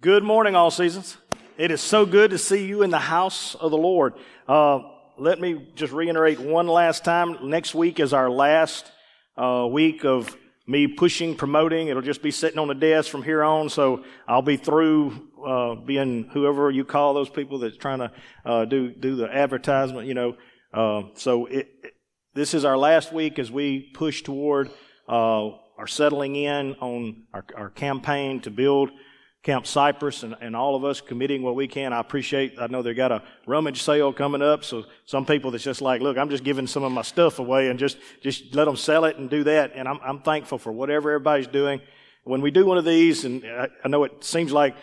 Good morning, all seasons. It is so good to see you in the house of the Lord. Uh, let me just reiterate one last time. Next week is our last uh, week of me pushing, promoting. It'll just be sitting on the desk from here on. So I'll be through uh, being whoever you call those people that's trying to uh, do do the advertisement. You know, uh, so it, it, this is our last week as we push toward uh, our settling in on our, our campaign to build Camp Cypress and, and all of us committing what we can. I appreciate, I know they got a rummage sale coming up. So some people that's just like, look, I'm just giving some of my stuff away and just, just let them sell it and do that. And I'm, I'm thankful for whatever everybody's doing. When we do one of these, and I, I know it seems like,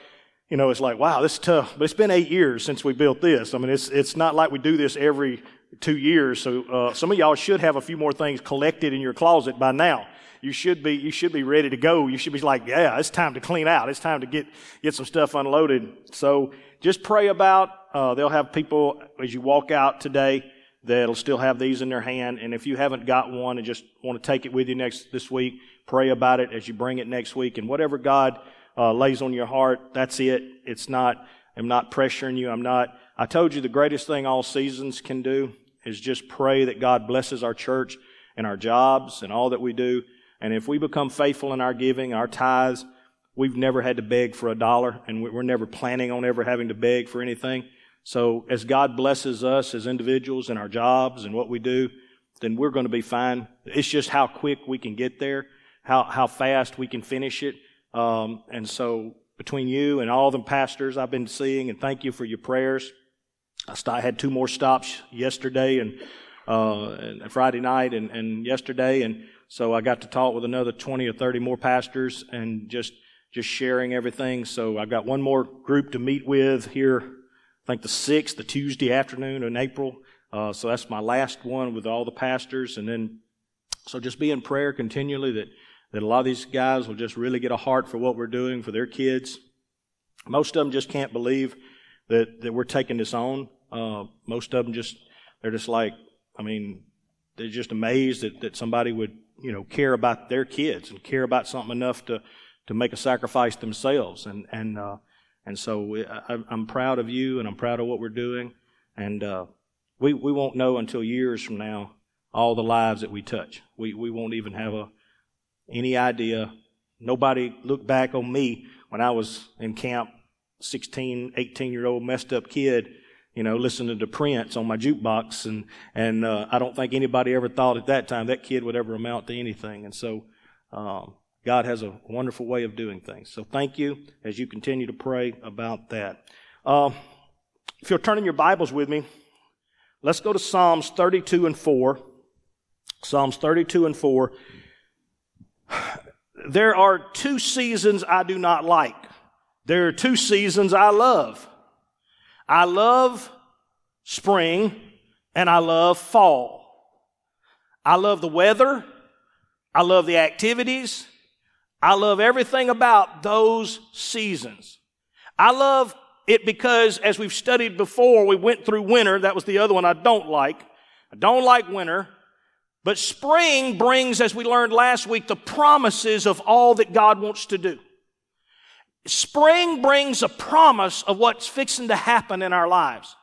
you know, it's like, wow, this is tough, but it's been eight years since we built this. I mean, it's, it's not like we do this every two years. So, uh, some of y'all should have a few more things collected in your closet by now you should be, you should be ready to go. You should be like, yeah, it's time to clean out. It's time to get, get some stuff unloaded. So just pray about, uh, they'll have people as you walk out today that'll still have these in their hand. And if you haven't got one and just want to take it with you next, this week, pray about it as you bring it next week. And whatever God, uh, lays on your heart, that's it. It's not, I'm not pressuring you. I'm not, I told you the greatest thing all seasons can do is just pray that God blesses our church and our jobs and all that we do. And if we become faithful in our giving, our tithes, we've never had to beg for a dollar, and we're never planning on ever having to beg for anything. So as God blesses us as individuals in our jobs and what we do, then we're going to be fine. It's just how quick we can get there, how, how fast we can finish it. Um, and so between you and all the pastors I've been seeing, and thank you for your prayers. I had two more stops yesterday and, uh, Friday night and, and yesterday, and so I got to talk with another 20 or 30 more pastors and just, just sharing everything. So I've got one more group to meet with here, I think the 6th, the Tuesday afternoon in April. Uh, so that's my last one with all the pastors. And then, so just be in prayer continually that, that a lot of these guys will just really get a heart for what we're doing for their kids. Most of them just can't believe that, that we're taking this on. Uh, most of them just, they're just like, I mean, they're just amazed that, that somebody would you know, care about their kids and care about something enough to, to make a sacrifice themselves. And, and, uh, and so I, am proud of you and I'm proud of what we're doing. And, uh, we, we won't know until years from now all the lives that we touch. We, we won't even have a, any idea. Nobody looked back on me when I was in camp, 16, 18 year old messed up kid you know, listening to Prince on my jukebox, and and uh, I don't think anybody ever thought at that time that kid would ever amount to anything. And so, um, God has a wonderful way of doing things. So thank you as you continue to pray about that. Uh, if you're turning your Bibles with me, let's go to Psalms 32 and 4. Psalms 32 and 4. There are two seasons I do not like. There are two seasons I love. I love spring and I love fall. I love the weather. I love the activities. I love everything about those seasons. I love it because as we've studied before, we went through winter. That was the other one I don't like. I don't like winter. But spring brings, as we learned last week, the promises of all that God wants to do. Spring brings a promise of what's fixing to happen in our lives.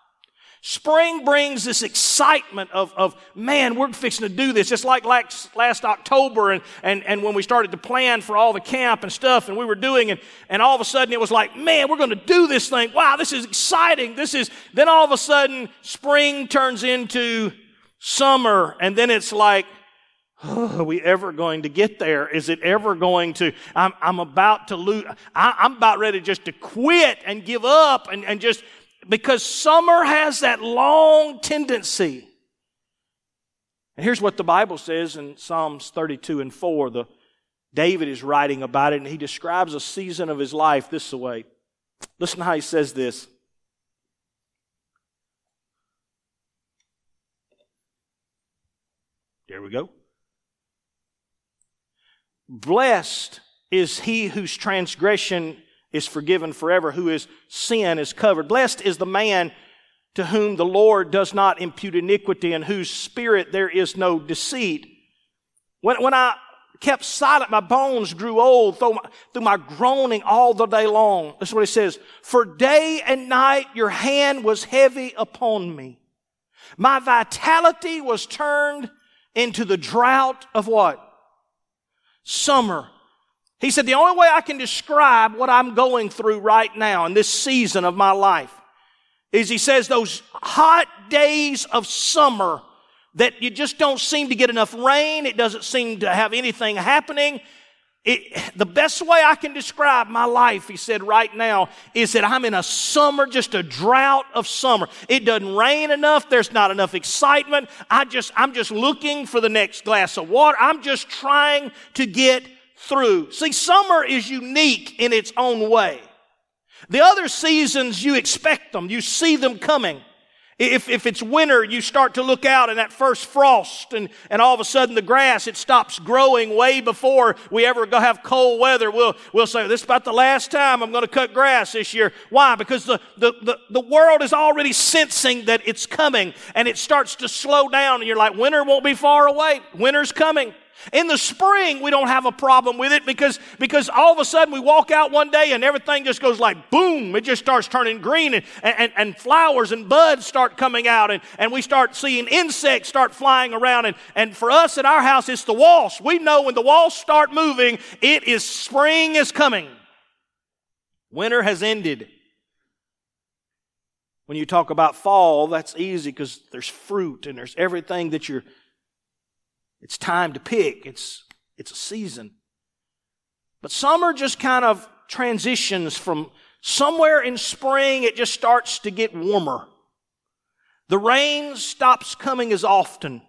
Spring brings this excitement of, of man, we're fixing to do this. Just like last, last October and, and, and when we started to plan for all the camp and stuff and we were doing and, and all of a sudden it was like, man, we're going to do this thing. Wow, this is exciting. This is, then all of a sudden spring turns into summer and then it's like, Oh, are we ever going to get there? Is it ever going to? I'm, I'm about to lose. I, am about ready just to quit and give up and, and just because summer has that long tendency. And here's what the Bible says in Psalms 32 and 4. The, David is writing about it and he describes a season of his life this way. Listen how he says this. There we go. Blessed is he whose transgression is forgiven forever, who his sin is covered. Blessed is the man to whom the Lord does not impute iniquity and whose spirit there is no deceit. When, when I kept silent. My bones grew old through my, through my groaning all the day long. That's what he says. For day and night your hand was heavy upon me. My vitality was turned into the drought of what? Summer. He said, the only way I can describe what I'm going through right now in this season of my life is he says those hot days of summer that you just don't seem to get enough rain. It doesn't seem to have anything happening. It, the best way I can describe my life, he said right now, is that I'm in a summer, just a drought of summer. It doesn't rain enough. There's not enough excitement. I just, I'm just looking for the next glass of water. I'm just trying to get through. See, summer is unique in its own way. The other seasons, you expect them. You see them coming. If, if it's winter, you start to look out and that first frost and, and all of a sudden the grass, it stops growing way before we ever go have cold weather. We'll, we'll say, this is about the last time I'm going to cut grass this year. Why? Because the, the, the, the world is already sensing that it's coming and it starts to slow down and you're like, winter won't be far away. Winter's coming. In the spring, we don't have a problem with it because, because all of a sudden we walk out one day and everything just goes like boom. It just starts turning green and, and, and flowers and buds start coming out and, and we start seeing insects start flying around. And, and for us at our house, it's the walls. We know when the walls start moving, it is spring is coming. Winter has ended. When you talk about fall, that's easy because there's fruit and there's everything that you're it's time to pick. It's, it's a season. But summer just kind of transitions from somewhere in spring, it just starts to get warmer. The rain stops coming as often.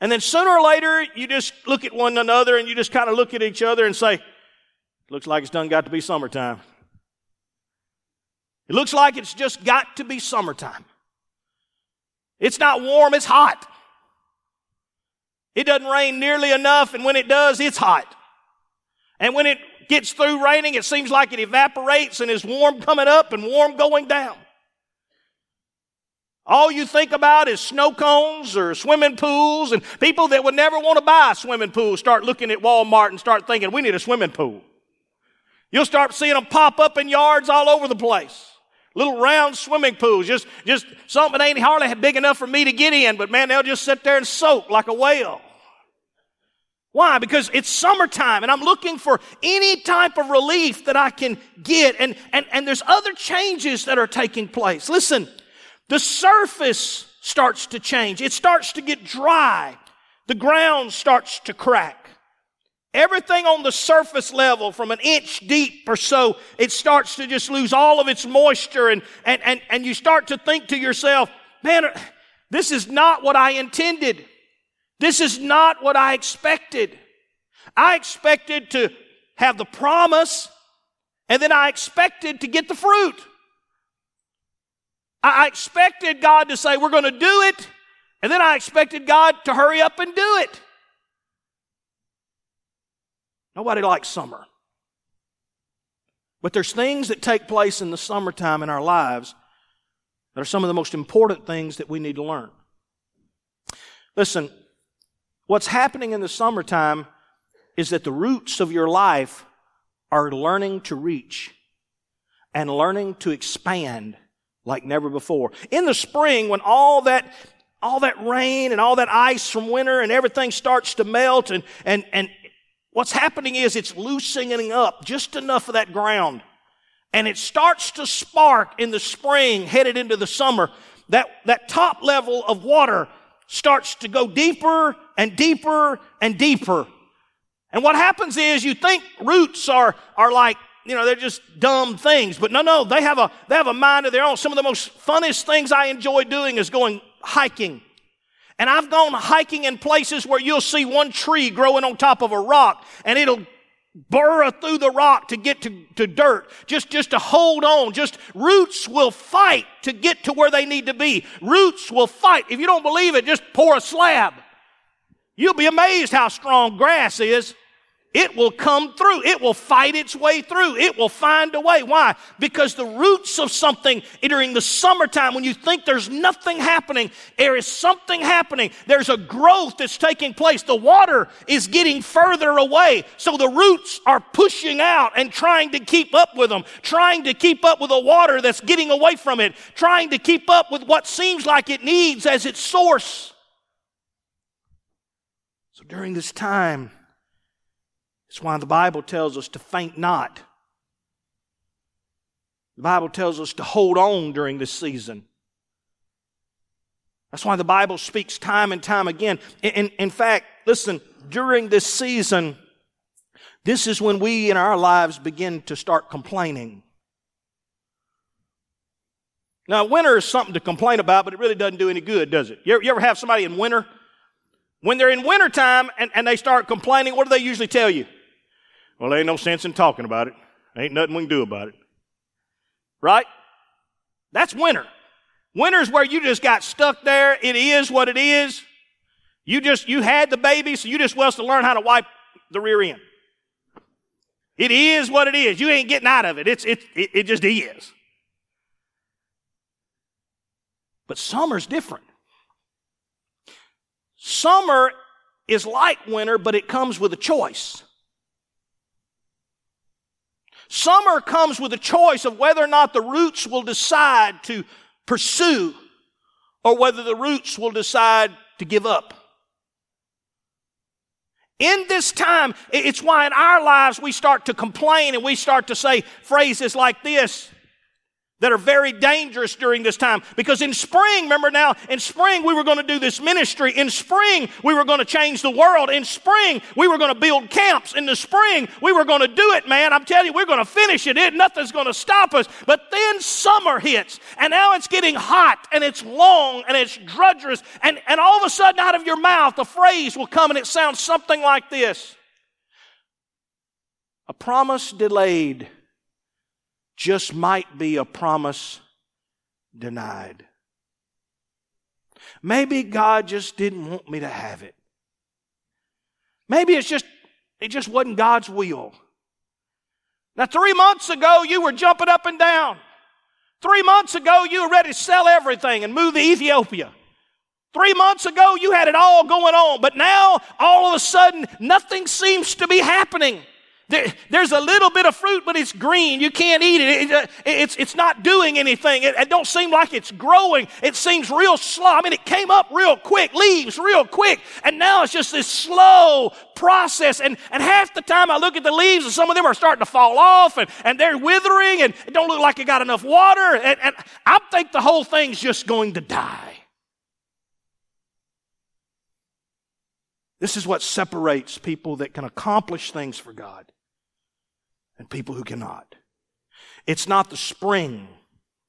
And then sooner or later, you just look at one another and you just kind of look at each other and say, looks like it's done got to be summertime. It looks like it's just got to be summertime. It's not warm, it's hot. It doesn't rain nearly enough, and when it does, it's hot. And when it gets through raining, it seems like it evaporates and is warm coming up and warm going down. All you think about is snow cones or swimming pools, and people that would never want to buy a swimming pool start looking at Walmart and start thinking, we need a swimming pool. You'll start seeing them pop up in yards all over the place. Little round swimming pools, just, just something that ain't hardly big enough for me to get in, but man, they'll just sit there and soak like a whale. Why? Because it's summertime and I'm looking for any type of relief that I can get. And, and, and there's other changes that are taking place. Listen, the surface starts to change. It starts to get dry. The ground starts to crack. Everything on the surface level from an inch deep or so, it starts to just lose all of its moisture and, and, and, and you start to think to yourself, man, this is not what I intended. This is not what I expected. I expected to have the promise, and then I expected to get the fruit. I expected God to say, We're going to do it, and then I expected God to hurry up and do it. Nobody likes summer. But there's things that take place in the summertime in our lives that are some of the most important things that we need to learn. Listen, What's happening in the summertime is that the roots of your life are learning to reach and learning to expand like never before. In the spring, when all that all that rain and all that ice from winter and everything starts to melt and, and, and what's happening is it's loosening up just enough of that ground. And it starts to spark in the spring headed into the summer. That, that top level of water starts to go deeper and deeper and deeper. And what happens is you think roots are, are like, you know, they're just dumb things. But no, no, they have a, they have a mind of their own. Some of the most funnest things I enjoy doing is going hiking. And I've gone hiking in places where you'll see one tree growing on top of a rock and it'll burrow through the rock to get to, to dirt, just, just to hold on. Just roots will fight to get to where they need to be. Roots will fight. If you don't believe it, just pour a slab. You'll be amazed how strong grass is. It will come through. It will fight its way through. It will find a way. Why? Because the roots of something during the summertime, when you think there's nothing happening, there is something happening. There's a growth that's taking place. The water is getting further away. So the roots are pushing out and trying to keep up with them, trying to keep up with the water that's getting away from it, trying to keep up with what seems like it needs as its source. During this time, that's why the Bible tells us to faint not. The Bible tells us to hold on during this season. That's why the Bible speaks time and time again. In, in, in, fact, listen, during this season, this is when we in our lives begin to start complaining. Now, winter is something to complain about, but it really doesn't do any good, does it? You ever, you ever have somebody in winter? When they're in wintertime and, and they start complaining, what do they usually tell you? Well, there ain't no sense in talking about it. There Ain't nothing we can do about it. Right? That's winter. Winter is where you just got stuck there. It is what it is. You just, you had the baby, so you just was to learn how to wipe the rear end. It is what it is. You ain't getting out of it. It's, it, it, it just is. But summer's different. Summer is like winter, but it comes with a choice. Summer comes with a choice of whether or not the roots will decide to pursue or whether the roots will decide to give up. In this time, it's why in our lives we start to complain and we start to say phrases like this that are very dangerous during this time. Because in spring, remember now, in spring we were going to do this ministry. In spring we were going to change the world. In spring we were going to build camps. In the spring we were going to do it, man. I'm telling you, we're going to finish it. it nothing's going to stop us. But then summer hits and now it's getting hot and it's long and it's drudgerous. And, and all of a sudden out of your mouth a phrase will come and it sounds something like this. A promise delayed just might be a promise denied. Maybe God just didn't want me to have it. Maybe it's just, it just wasn't God's will. Now, three months ago, you were jumping up and down. Three months ago, you were ready to sell everything and move to Ethiopia. Three months ago, you had it all going on, but now, all of a sudden, nothing seems to be happening. There, there's a little bit of fruit, but it's green. You can't eat it. it, it it's, it's not doing anything. It, it, don't seem like it's growing. It seems real slow. I mean, it came up real quick, leaves real quick, and now it's just this slow process. And, and half the time I look at the leaves, and some of them are starting to fall off, and, and they're withering, and it don't look like it got enough water. And, and I think the whole thing's just going to die. This is what separates people that can accomplish things for God and people who cannot. It's not the spring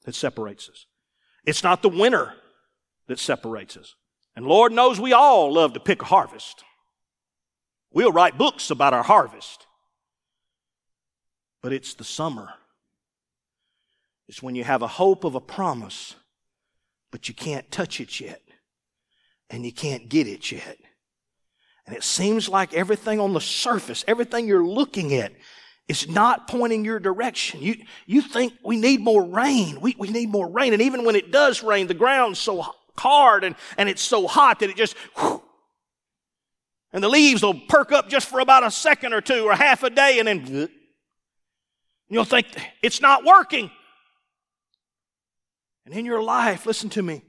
that separates us. It's not the winter that separates us. And Lord knows we all love to pick a harvest. We'll write books about our harvest. But it's the summer. It's when you have a hope of a promise, but you can't touch it yet. And you can't get it yet. And it seems like everything on the surface, everything you're looking at, it's not pointing your direction. You, you think we need more rain. We, we need more rain. And even when it does rain, the ground's so hard and, and it's so hot that it just, whew, and the leaves will perk up just for about a second or two or half a day and then you'll think it's not working. And in your life, listen to me,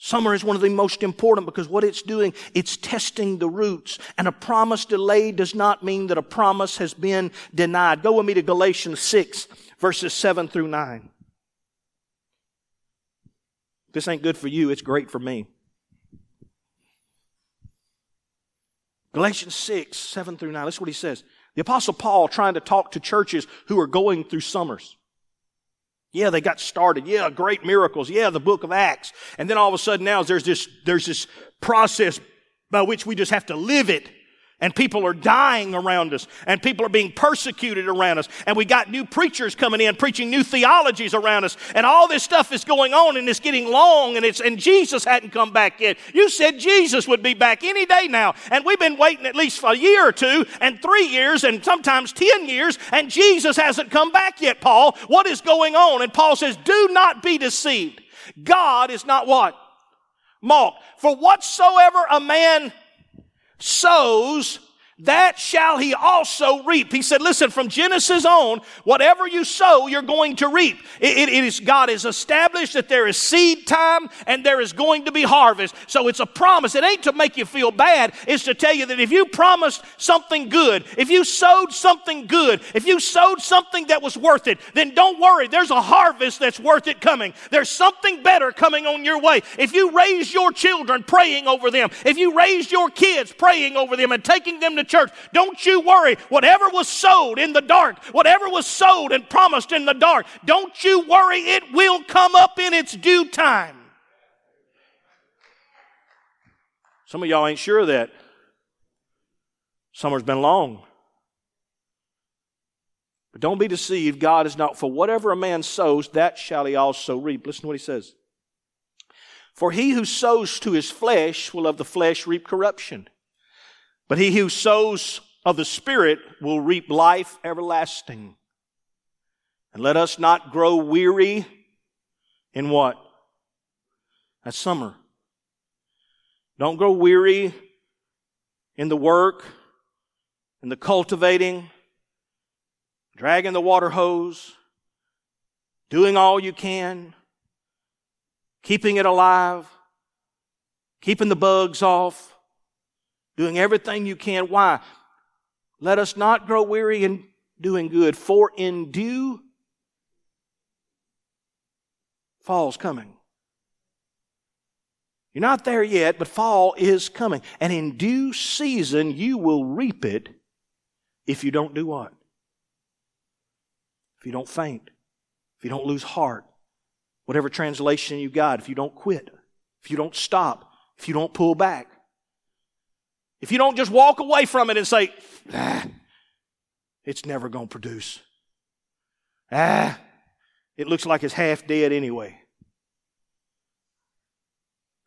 Summer is one of the most important because what it's doing, it's testing the roots. And a promise delayed does not mean that a promise has been denied. Go with me to Galatians 6, verses 7 through 9. this ain't good for you, it's great for me. Galatians 6, 7 through 9. Listen what he says. The Apostle Paul trying to talk to churches who are going through summers. Yeah, they got started. Yeah, great miracles. Yeah, the book of Acts. And then all of a sudden now there's this, there's this process by which we just have to live it. And people are dying around us, and people are being persecuted around us, and we got new preachers coming in preaching new theologies around us, and all this stuff is going on, and it's getting long, and it's and Jesus hadn't come back yet. You said Jesus would be back any day now, and we've been waiting at least a year or two, and three years, and sometimes ten years, and Jesus hasn't come back yet. Paul, what is going on? And Paul says, "Do not be deceived. God is not what mocked. For whatsoever a man sows, that shall he also reap. He said, listen, from Genesis on, whatever you sow, you're going to reap. It, it, it is, God has established that there is seed time and there is going to be harvest. So it's a promise. It ain't to make you feel bad. It's to tell you that if you promised something good, if you sowed something good, if you sowed something that was worth it, then don't worry. There's a harvest that's worth it coming. There's something better coming on your way. If you raise your children praying over them, if you raise your kids praying over them and taking them to church. Don't you worry. Whatever was sowed in the dark, whatever was sowed and promised in the dark, don't you worry. It will come up in its due time. Some of y'all ain't sure of that. Summer's been long. But don't be deceived. God is not, for whatever a man sows, that shall he also reap. Listen to what he says. For he who sows to his flesh will of the flesh reap corruption. But he who sows of the Spirit will reap life everlasting. And let us not grow weary in what? That's summer. Don't grow weary in the work, in the cultivating, dragging the water hose, doing all you can, keeping it alive, keeping the bugs off, doing everything you can. Why? Let us not grow weary in doing good, for in due fall's coming. You're not there yet, but fall is coming. And in due season, you will reap it if you don't do what? If you don't faint, if you don't lose heart, whatever translation you got, if you don't quit, if you don't stop, if you don't pull back. If you don't just walk away from it and say, ah, it's never going to produce. Ah, it looks like it's half dead anyway.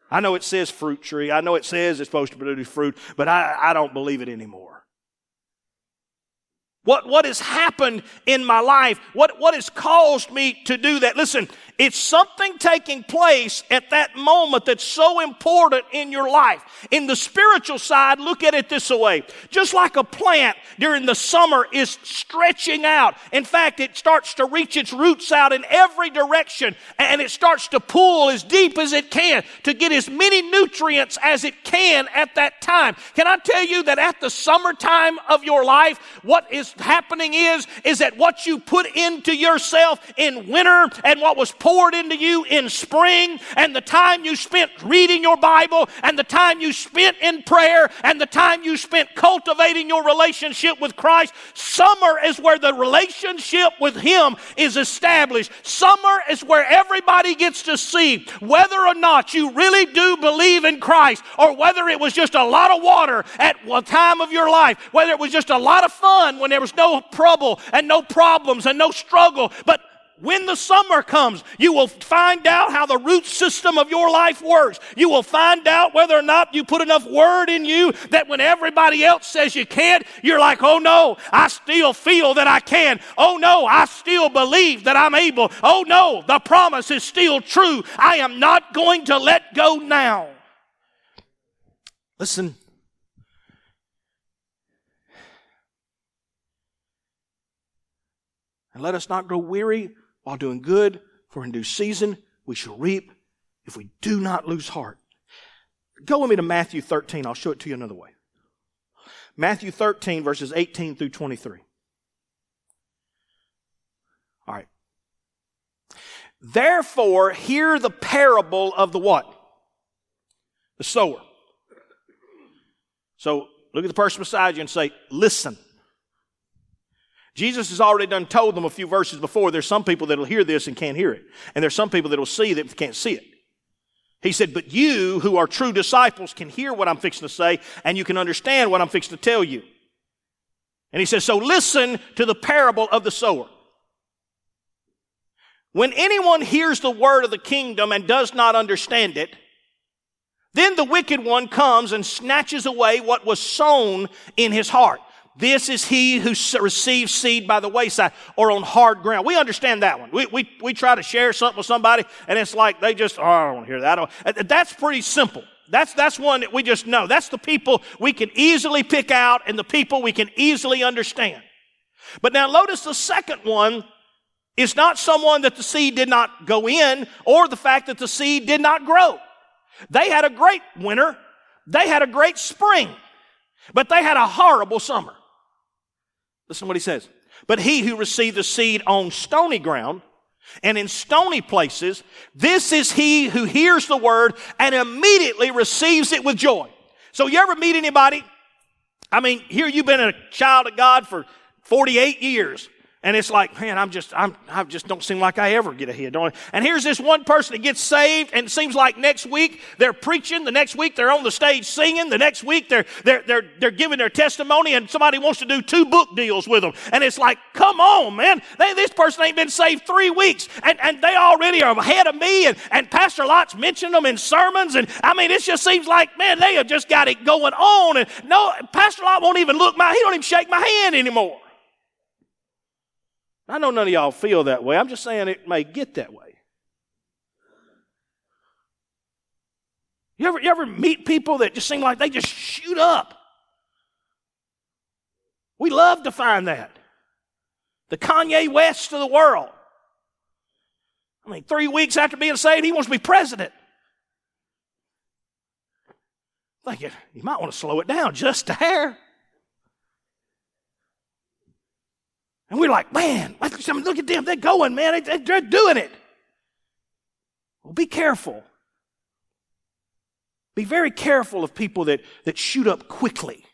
I know it says fruit tree. I know it says it's supposed to produce fruit, but I, I don't believe it anymore. What, what has happened in my life? What, what has caused me to do that? Listen, it's something taking place at that moment that's so important in your life. In the spiritual side, look at it this way. Just like a plant during the summer is stretching out. In fact, it starts to reach its roots out in every direction and it starts to pull as deep as it can to get as many nutrients as it can at that time. Can I tell you that at the summertime of your life, what is happening is, is that what you put into yourself in winter and what was poured into you in spring and the time you spent reading your Bible and the time you spent in prayer and the time you spent cultivating your relationship with Christ. Summer is where the relationship with Him is established. Summer is where everybody gets to see whether or not you really do believe in Christ or whether it was just a lot of water at one time of your life, whether it was just a lot of fun when there was no trouble and no problems and no struggle. But when the summer comes, you will find out how the root system of your life works. You will find out whether or not you put enough word in you that when everybody else says you can't, you're like, oh no, I still feel that I can. Oh no, I still believe that I'm able. Oh no, the promise is still true. I am not going to let go now. Listen. And let us not grow weary while doing good, for in due season we shall reap if we do not lose heart. Go with me to Matthew 13. I'll show it to you another way. Matthew 13, verses 18 through 23. All right. Therefore, hear the parable of the what? The sower. So look at the person beside you and say, listen. Jesus has already done told them a few verses before. There's some people that'll hear this and can't hear it. And there's some people that'll see that can't see it. He said, But you who are true disciples can hear what I'm fixing to say and you can understand what I'm fixing to tell you. And he says, So listen to the parable of the sower. When anyone hears the word of the kingdom and does not understand it, then the wicked one comes and snatches away what was sown in his heart. This is he who receives seed by the wayside or on hard ground. We understand that one. We, we, we try to share something with somebody and it's like they just, oh, I don't want to hear that. That's pretty simple. That's, that's one that we just know. That's the people we can easily pick out and the people we can easily understand. But now notice the second one is not someone that the seed did not go in or the fact that the seed did not grow. They had a great winter. They had a great spring, but they had a horrible summer. Listen to what he says. But he who received the seed on stony ground and in stony places, this is he who hears the word and immediately receives it with joy. So you ever meet anybody? I mean, here you've been a child of God for 48 years. And it's like, man, I'm just, I'm, I just don't seem like I ever get ahead, don't I? And here's this one person that gets saved, and it seems like next week they're preaching, the next week they're on the stage singing, the next week they're, they're, they're, they're giving their testimony, and somebody wants to do two book deals with them. And it's like, come on, man. They, this person ain't been saved three weeks, and, and they already are ahead of me, and, and Pastor Lott's mentioned them in sermons, and I mean, it just seems like, man, they have just got it going on, and no, Pastor Lott won't even look my, he don't even shake my hand anymore. I know none of y'all feel that way. I'm just saying it may get that way. You ever, you ever meet people that just seem like they just shoot up? We love to find that. The Kanye West of the world. I mean, three weeks after being saved, he wants to be president. Thinking, you might want to slow it down just a hair. And we're like, man, look at them. They're going, man. They're doing it. Well, be careful. Be very careful of people that, that shoot up quickly.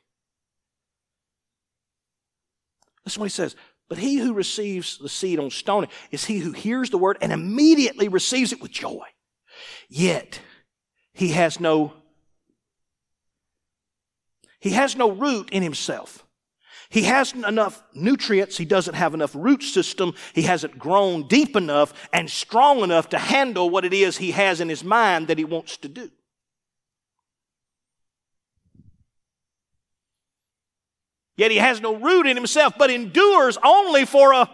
That's what he says. But he who receives the seed on stone is he who hears the word and immediately receives it with joy. Yet he has no he has no root in himself. He hasn't enough nutrients. He doesn't have enough root system. He hasn't grown deep enough and strong enough to handle what it is he has in his mind that he wants to do. Yet he has no root in himself, but endures only for a.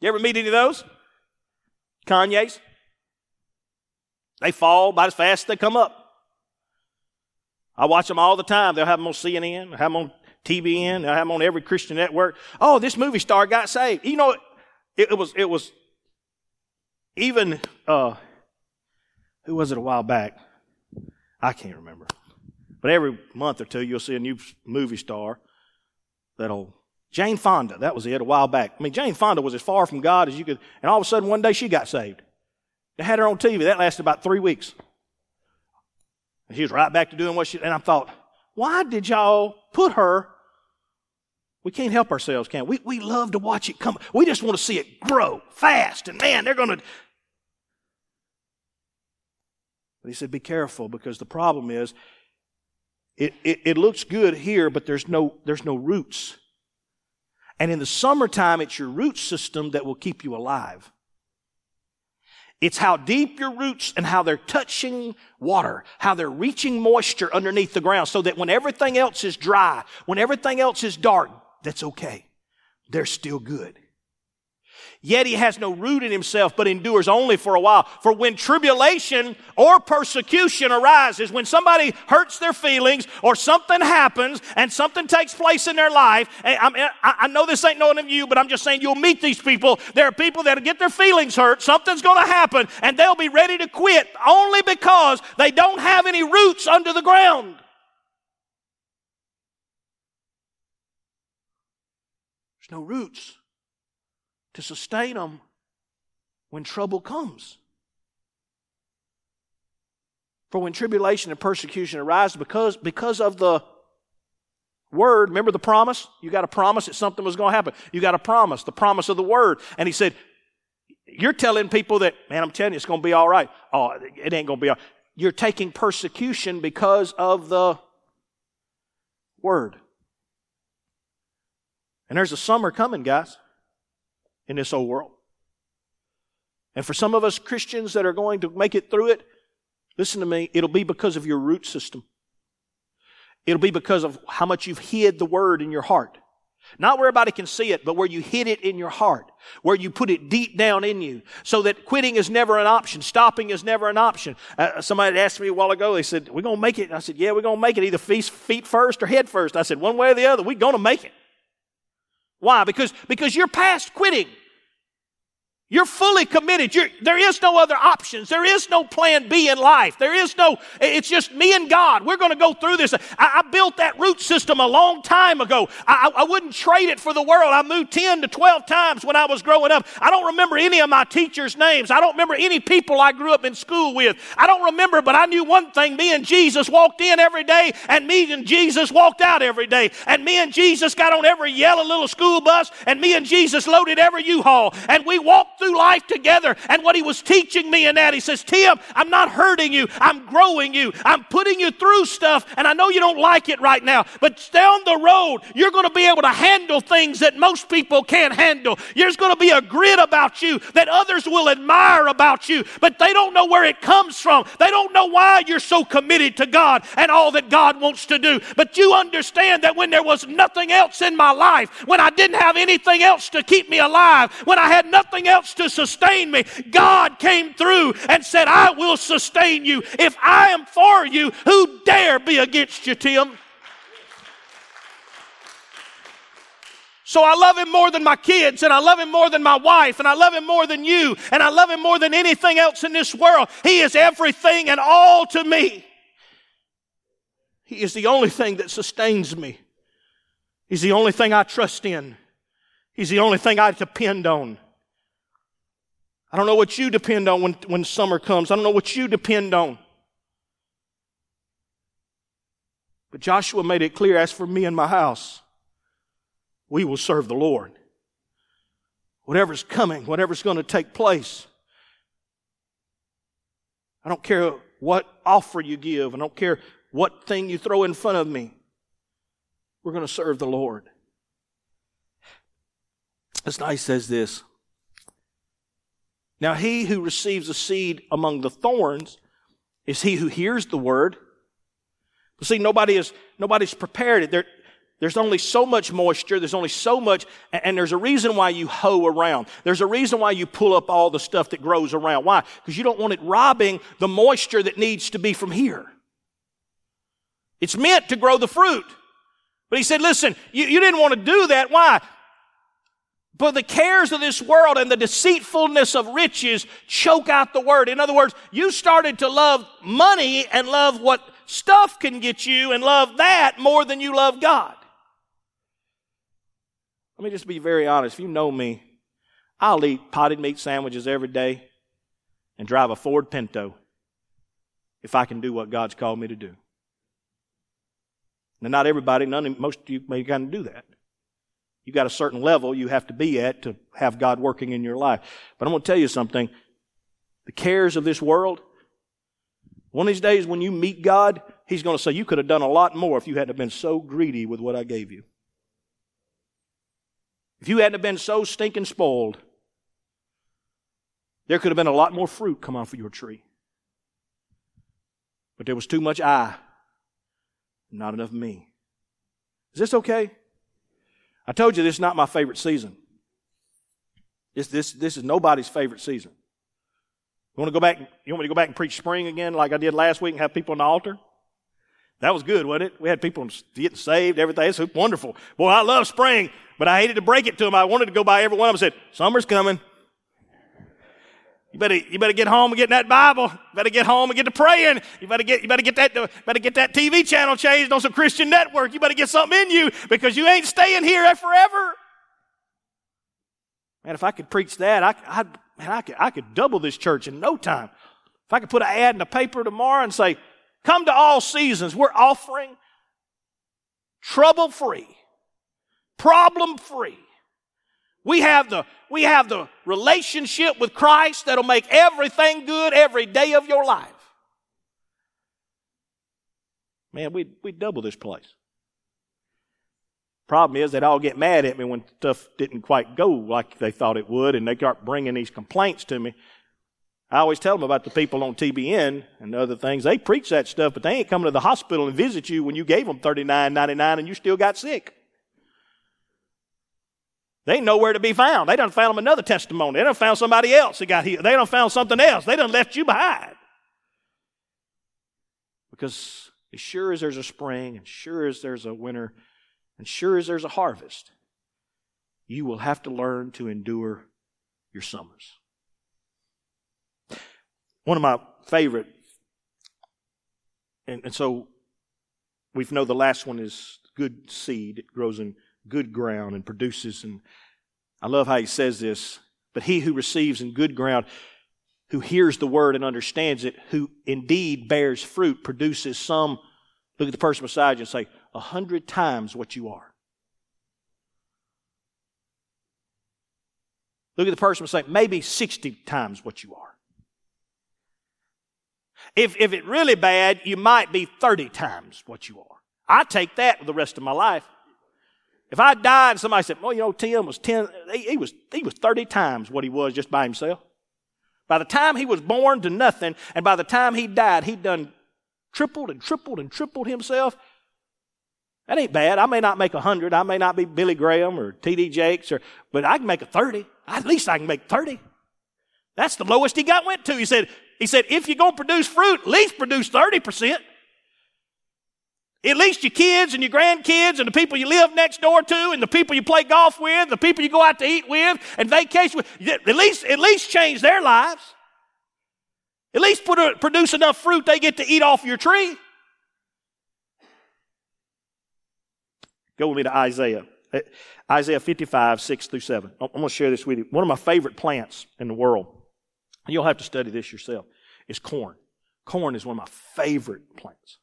You ever meet any of those? Kanye's? They fall about as fast as they come up. I watch them all the time. They'll have them on CNN, have them on TBN. I'm on every Christian network. Oh, this movie star got saved. You know, it, it was, it was even, uh, who was it a while back? I can't remember. But every month or two, you'll see a new movie star that'll, Jane Fonda, that was it a while back. I mean, Jane Fonda was as far from God as you could, and all of a sudden one day she got saved. They had her on TV. That lasted about three weeks. And she was right back to doing what she, and I thought, why did y'all put her? We can't help ourselves, can we? We love to watch it come. We just want to see it grow fast. And man, they're going to. But he said, be careful because the problem is it, it, it looks good here, but there's no, there's no roots. And in the summertime, it's your root system that will keep you alive. It's how deep your roots and how they're touching water, how they're reaching moisture underneath the ground so that when everything else is dry, when everything else is dark, that's okay. They're still good. Yet he has no root in himself, but endures only for a while. For when tribulation or persecution arises, when somebody hurts their feelings or something happens and something takes place in their life, I, know this ain't knowing of you, but I'm just saying you'll meet these people. There are people that'll get their feelings hurt, something's going to happen, and they'll be ready to quit only because they don't have any roots under the ground. No roots to sustain them when trouble comes. For when tribulation and persecution arise because, because of the word, remember the promise? You got a promise that something was going to happen. You got a promise, the promise of the word. And he said, You're telling people that, man, I'm telling you, it's going to be all right. Oh, it ain't going to be all right. You're taking persecution because of the word. And there's a summer coming, guys, in this old world. And for some of us Christians that are going to make it through it, listen to me, it'll be because of your root system. It'll be because of how much you've hid the word in your heart. Not where everybody can see it, but where you hid it in your heart, where you put it deep down in you, so that quitting is never an option, stopping is never an option. Uh, somebody asked me a while ago, they said, We're going to make it. I said, Yeah, we're going to make it either feet first or head first. I said, One way or the other, we're going to make it. Why? Because, because you're past quitting. You're fully committed. You're, there is no other options. There is no plan B in life. There is no, it's just me and God. We're going to go through this. I, I, built that root system a long time ago. I, I, wouldn't trade it for the world. I moved 10 to 12 times when I was growing up. I don't remember any of my teachers' names. I don't remember any people I grew up in school with. I don't remember, but I knew one thing. Me and Jesus walked in every day, and me and Jesus walked out every day. And me and Jesus got on every yellow little school bus, and me and Jesus loaded every U-Haul. And we walked through life together. And what he was teaching me in that, he says, Tim, I'm not hurting you. I'm growing you. I'm putting you through stuff. And I know you don't like it right now, but down the road, you're going to be able to handle things that most people can't handle. There's going to be a grit about you that others will admire about you, but they don't know where it comes from. They don't know why you're so committed to God and all that God wants to do. But you understand that when there was nothing else in my life, when I didn't have anything else to keep me alive, when I had nothing else to sustain me. God came through and said, I will sustain you. If I am for you, who dare be against you, Tim? So I love him more than my kids, and I love him more than my wife, and I love him more than you, and I love him more than anything else in this world. He is everything and all to me. He is the only thing that sustains me. He's the only thing I trust in. He's the only thing I depend on. I don't know what you depend on when, when summer comes. I don't know what you depend on. But Joshua made it clear as for me and my house, we will serve the Lord. Whatever's coming, whatever's going to take place. I don't care what offer you give. I don't care what thing you throw in front of me. We're going to serve the Lord. As nice says this. Now, he who receives a seed among the thorns is he who hears the word. But see, nobody is, nobody's prepared it. There, there's only so much moisture. There's only so much, and there's a reason why you hoe around. There's a reason why you pull up all the stuff that grows around. Why? Because you don't want it robbing the moisture that needs to be from here. It's meant to grow the fruit. But he said, listen, you, you didn't want to do that. Why? But the cares of this world and the deceitfulness of riches choke out the word. In other words, you started to love money and love what stuff can get you and love that more than you love God. Let me just be very honest. If you know me, I'll eat potted meat sandwiches every day and drive a Ford Pinto if I can do what God's called me to do. Now, not everybody, none most of you may kind of do that. You got a certain level you have to be at to have God working in your life. But I'm going to tell you something. The cares of this world, one of these days when you meet God, He's going to say, You could have done a lot more if you hadn't been so greedy with what I gave you. If you hadn't been so stinking spoiled, there could have been a lot more fruit come off of your tree. But there was too much I, not enough me. Is this okay? I told you this is not my favorite season. This, this, this is nobody's favorite season. You want to go back? You want me to go back and preach spring again, like I did last week, and have people on the altar? That was good, wasn't it? We had people getting saved, everything. It's wonderful. Boy, I love spring, but I hated to break it to them. I wanted to go by every one of them said, "Summer's coming. You better, you better get home and get in that Bible. You better get home and get to praying. You better get, you better get that, better get that TV channel changed on some Christian network. You better get something in you because you ain't staying here forever. Man, if I could preach that, I, I, man, I could, I could double this church in no time. If I could put an ad in the paper tomorrow and say, come to all seasons. We're offering trouble free, problem free, We have the, we have the relationship with Christ that'll make everything good every day of your life. Man, we we double this place. Problem is, they'd all get mad at me when stuff didn't quite go like they thought it would, and they start bringing these complaints to me. I always tell them about the people on TBN and other things. They preach that stuff, but they ain't coming to the hospital and visit you when you gave them thirty nine ninety nine and you still got sick. They ain't nowhere to be found. They done found them another testimony. They done found somebody else that got healed. They done found something else. They done left you behind. Because as sure as there's a spring, and sure as there's a winter, and sure as there's a harvest, you will have to learn to endure your summers. One of my favorite, and, and so we know the last one is good seed. It grows in good ground and produces. And I love how he says this. But he who receives in good ground, who hears the word and understands it, who indeed bears fruit, produces some. Look at the person beside you and say, a hundred times what you are. Look at the person and say, maybe 60 times what you are. If, if it's really bad, you might be 30 times what you are. I take that the rest of my life. If I died somebody said, well, you know, Tim was 10, he, he, was, he was 30 times what he was just by himself. By the time he was born to nothing, and by the time he died, he'd done tripled and tripled and tripled himself. That ain't bad. I may not make a hundred. I may not be Billy Graham or T.D. Jakes, or, but I can make a 30. At least I can make 30. That's the lowest he got went to. He said, he said, if you're going to produce fruit, at least produce 30%. At least your kids and your grandkids and the people you live next door to and the people you play golf with, the people you go out to eat with and vacation with, at least, at least change their lives. At least a, produce enough fruit they get to eat off your tree. Go with me to Isaiah. Uh, Isaiah 55, 6 through 7. I'm going to share this with you. One of my favorite plants in the world, you'll have to study this yourself, is corn. Corn is one of my favorite plants.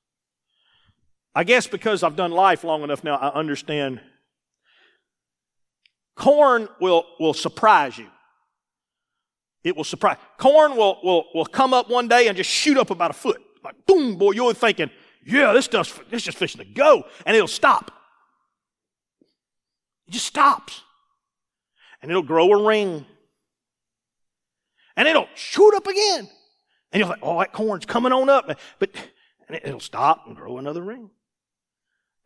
I guess because I've done life long enough now, I understand. Corn will, will surprise you. It will surprise. Corn will, will, will come up one day and just shoot up about a foot. Like, boom, boy, you're thinking, yeah, this stuff's, this just fishing to go. And it'll stop. It just stops. And it'll grow a ring. And it'll shoot up again. And you're like, oh, that corn's coming on up. But, and it'll stop and grow another ring.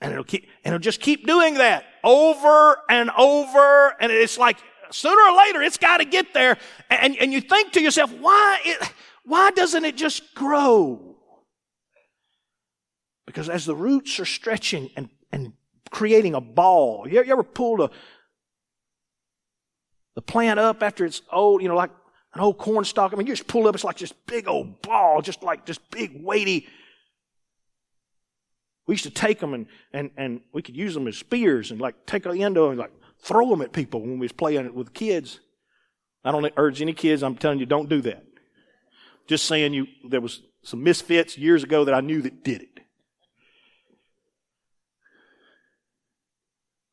And it'll keep, and it'll just keep doing that over and over. And it's like sooner or later it's got to get there. And, and you think to yourself, why, it, why doesn't it just grow? Because as the roots are stretching and, and creating a ball, you, you ever pulled a, the plant up after it's old, you know, like an old corn stalk. I mean, you just pull up, it's like this big old ball, just like this big weighty we used to take them and, and, and we could use them as spears and like take the end of them and like throw them at people when we was playing it with kids. I don't urge any kids, I'm telling you, don't do that. Just saying you, there was some misfits years ago that I knew that did it.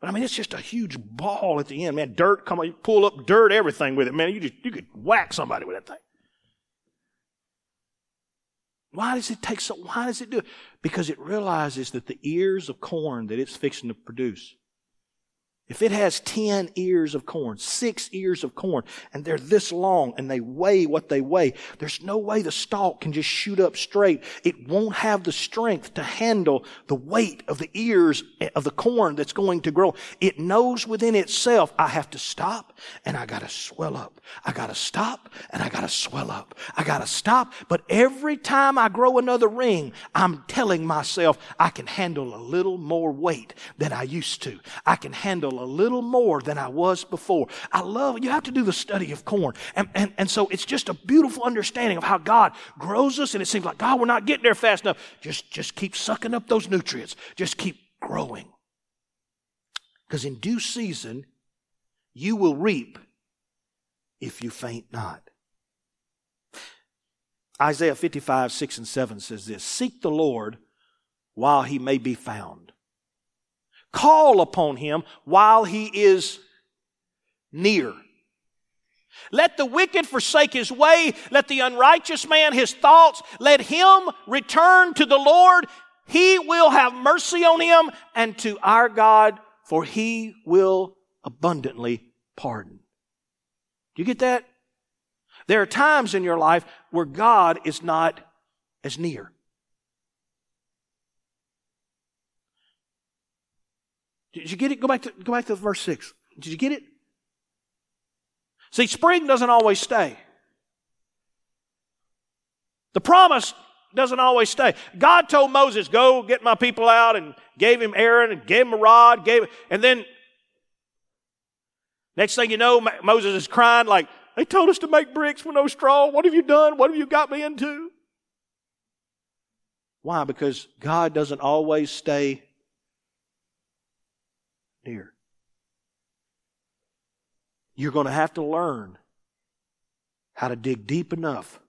But I mean, it's just a huge ball at the end, man. Dirt, come on, you pull up dirt, everything with it, man. You just, you could whack somebody with that thing. Why does it take so, why does it do it? Because it realizes that the ears of corn that it's fixing to produce if it has 10 ears of corn, six ears of corn, and they're this long and they weigh what they weigh, there's no way the stalk can just shoot up straight. It won't have the strength to handle the weight of the ears eh, of the corn that's going to grow. It knows within itself, I have to stop and I gotta swell up. I gotta stop and I gotta swell up. I gotta stop. But every time I grow another ring, I'm telling myself I can handle a little more weight than I used to. I can handle a little more than I was before. I love, you have to do the study of corn. And, and, and so it's just a beautiful understanding of how God grows us. And it seems like, God, we're not getting there fast enough. Just, just keep sucking up those nutrients. Just keep growing. Because in due season, you will reap if you faint not. Isaiah 55, 6 and 7 says this Seek the Lord while he may be found. Call upon him while he is near. Let the wicked forsake his way. Let the unrighteous man his thoughts. Let him return to the Lord. He will have mercy on him and to our God, for he will abundantly pardon. Do you get that? There are times in your life where God is not as near. Did you get it? Go back to, go back to verse 6. Did you get it? See, spring doesn't always stay. The promise doesn't always stay. God told Moses, go get my people out and gave him Aaron and gave him a rod, gave, and then next thing you know, Moses is crying like, they told us to make bricks with no straw. What have you done? What have you got me into? Why? Because God doesn't always stay near. You're going to have to learn how to dig deep enough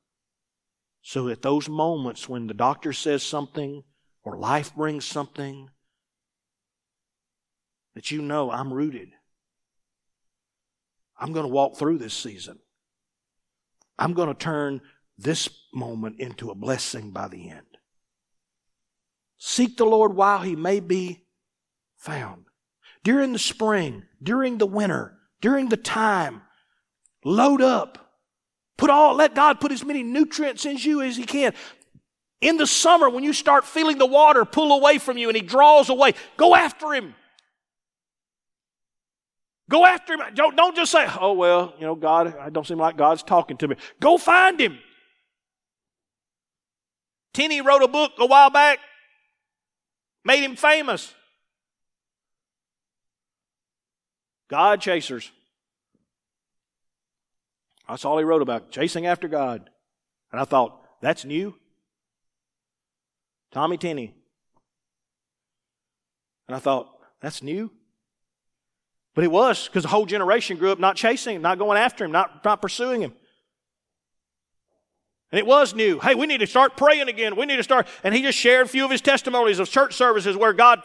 so that those moments when the doctor says something or life brings something, that you know I'm rooted. I'm going to walk through this season. I'm going to turn this moment into a blessing by the end. Seek the Lord while he may be found during the spring, during the winter, during the time. Load up. Put all, let God put as many nutrients in you as He can. In the summer, when you start feeling the water pull away from you and He draws away, go after Him. Go after Him. Don't, don't just say, oh, well, you know, God, I don't seem like God's talking to me. Go find Him. Tenney wrote a book a while back, made him famous. God chasers. That's all he wrote about, chasing after God. And I thought, that's new. Tommy Tenney. And I thought, that's new. But it was because the whole generation grew up not chasing him, not going after him, not, not pursuing him. And it was new. Hey, we need to start praying again. We need to start. And he just shared a few of his testimonies of church services where God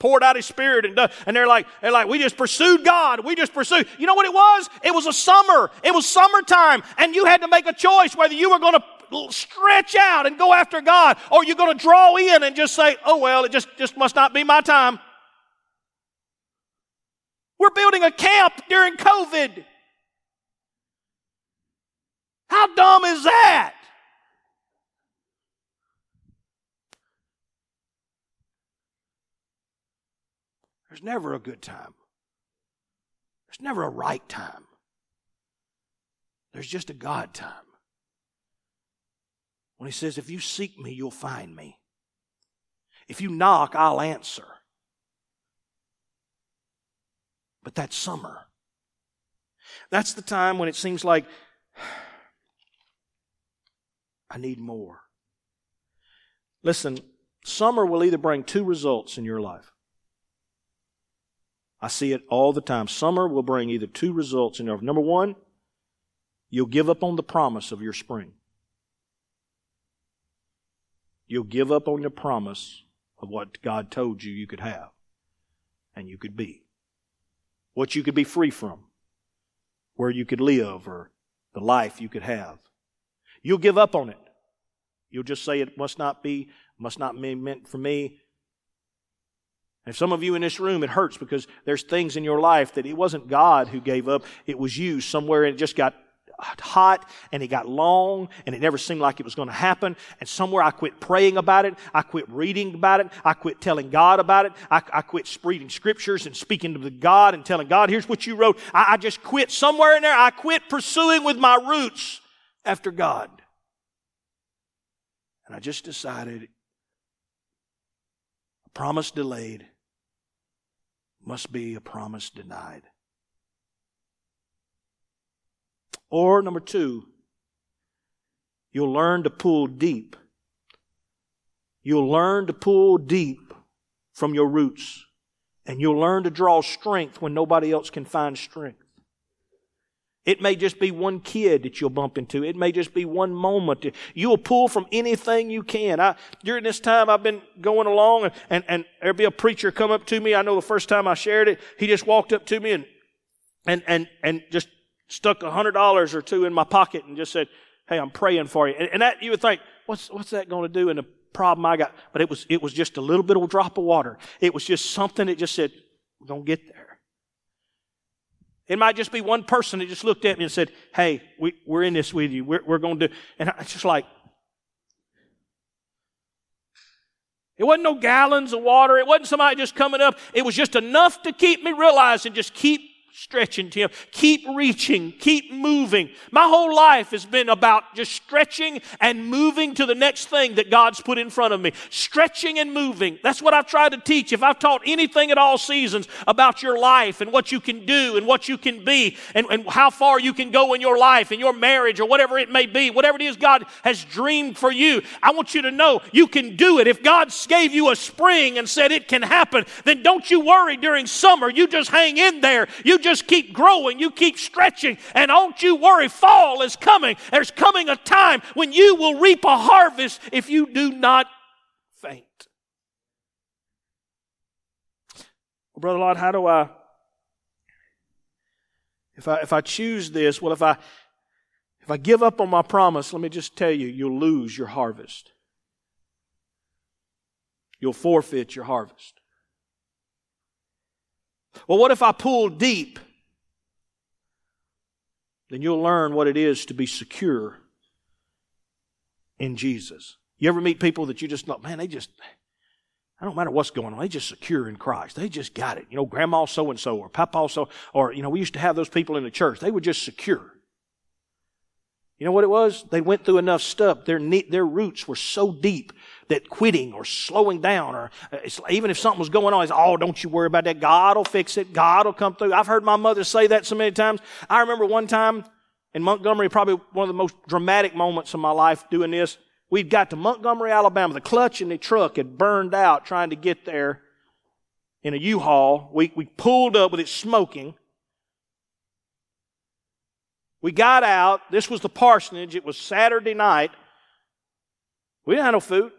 poured out his spirit and, and they're like, they're like, we just pursued God. We just pursued. You know what it was? It was a summer. It was summertime and you had to make a choice whether you were going to stretch out and go after God or you're going to draw in and just say, oh well, it just, just must not be my time. We're building a camp during COVID. How dumb is that? There's never a good time. There's never a right time. There's just a God time. When He says, If you seek me, you'll find me. If you knock, I'll answer. But that's summer. That's the time when it seems like I need more. Listen, summer will either bring two results in your life. I see it all the time. Summer will bring either two results in your. Number one, you'll give up on the promise of your spring. You'll give up on the promise of what God told you you could have and you could be. What you could be free from, where you could live, or the life you could have. You'll give up on it. You'll just say it must not be, must not be meant for me. And some of you in this room, it hurts because there's things in your life that it wasn't God who gave up, it was you somewhere and it just got hot and it got long and it never seemed like it was going to happen. And somewhere I quit praying about it. I quit reading about it. I quit telling God about it. I, I quit reading scriptures and speaking to God and telling God, here's what you wrote. I, I just quit somewhere in there. I quit pursuing with my roots after God. And I just decided promise delayed must be a promise denied. Or number two, you'll learn to pull deep. You'll learn to pull deep from your roots. And you'll learn to draw strength when nobody else can find strength. It may just be one kid that you'll bump into. It may just be one moment. You'll pull from anything you can. I, during this time, I've been going along and, and, and there'll be a preacher come up to me. I know the first time I shared it, he just walked up to me and and, and, and just stuck a hundred dollars or two in my pocket and just said, Hey, I'm praying for you. And, and that you would think, what's, what's that going to do in the problem I got? But it was, it was just a little bit of a drop of water. It was just something that just said, we're going to get there. It might just be one person that just looked at me and said, Hey, we, we're in this with you. We're, we're going to do, and it's just like, It wasn't no gallons of water. It wasn't somebody just coming up. It was just enough to keep me realizing, just keep stretching, Tim. Keep reaching. Keep moving. My whole life has been about just stretching and moving to the next thing that God's put in front of me. Stretching and moving. That's what I've tried to teach. If I've taught anything at all seasons about your life and what you can do and what you can be and, and how far you can go in your life and your marriage or whatever it may be, whatever it is God has dreamed for you, I want you to know you can do it. If God gave you a spring and said it can happen, then don't you worry during summer. You just hang in there. You just keep growing, you keep stretching, and don't you worry, fall is coming. There's coming a time when you will reap a harvest if you do not faint. Well, Brother Lord, how do I if I if I choose this, well if I if I give up on my promise, let me just tell you, you'll lose your harvest. You'll forfeit your harvest. Well, what if I pull deep? Then you'll learn what it is to be secure in Jesus. You ever meet people that you just thought, man, they just, I don't matter what's going on, they just secure in Christ. They just got it. You know, grandma so and so or papa so, or, you know, we used to have those people in the church. They were just secure. You know what it was? They went through enough stuff. Their, their roots were so deep that quitting or slowing down or uh, even if something was going on, it's, oh, don't you worry about that. God will fix it. God will come through. I've heard my mother say that so many times. I remember one time in Montgomery, probably one of the most dramatic moments of my life doing this. We'd got to Montgomery, Alabama. The clutch in the truck had burned out trying to get there in a U-Haul. We, we pulled up with it smoking. We got out. This was the parsonage. It was Saturday night. We didn't have no food.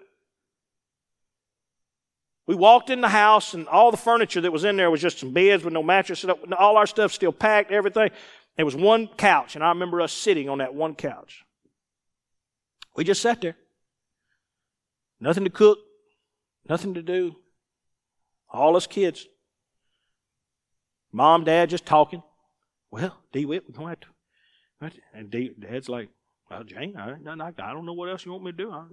We walked in the house and all the furniture that was in there was just some beds with no mattress. All our stuff still packed, everything. There was one couch, and I remember us sitting on that one couch. We just sat there. Nothing to cook, nothing to do. All us kids. Mom, dad just talking. Well, D Whip, we're going to have to. And D, dad's like, well, Jane, I, I, don't know what else you want me to do. I,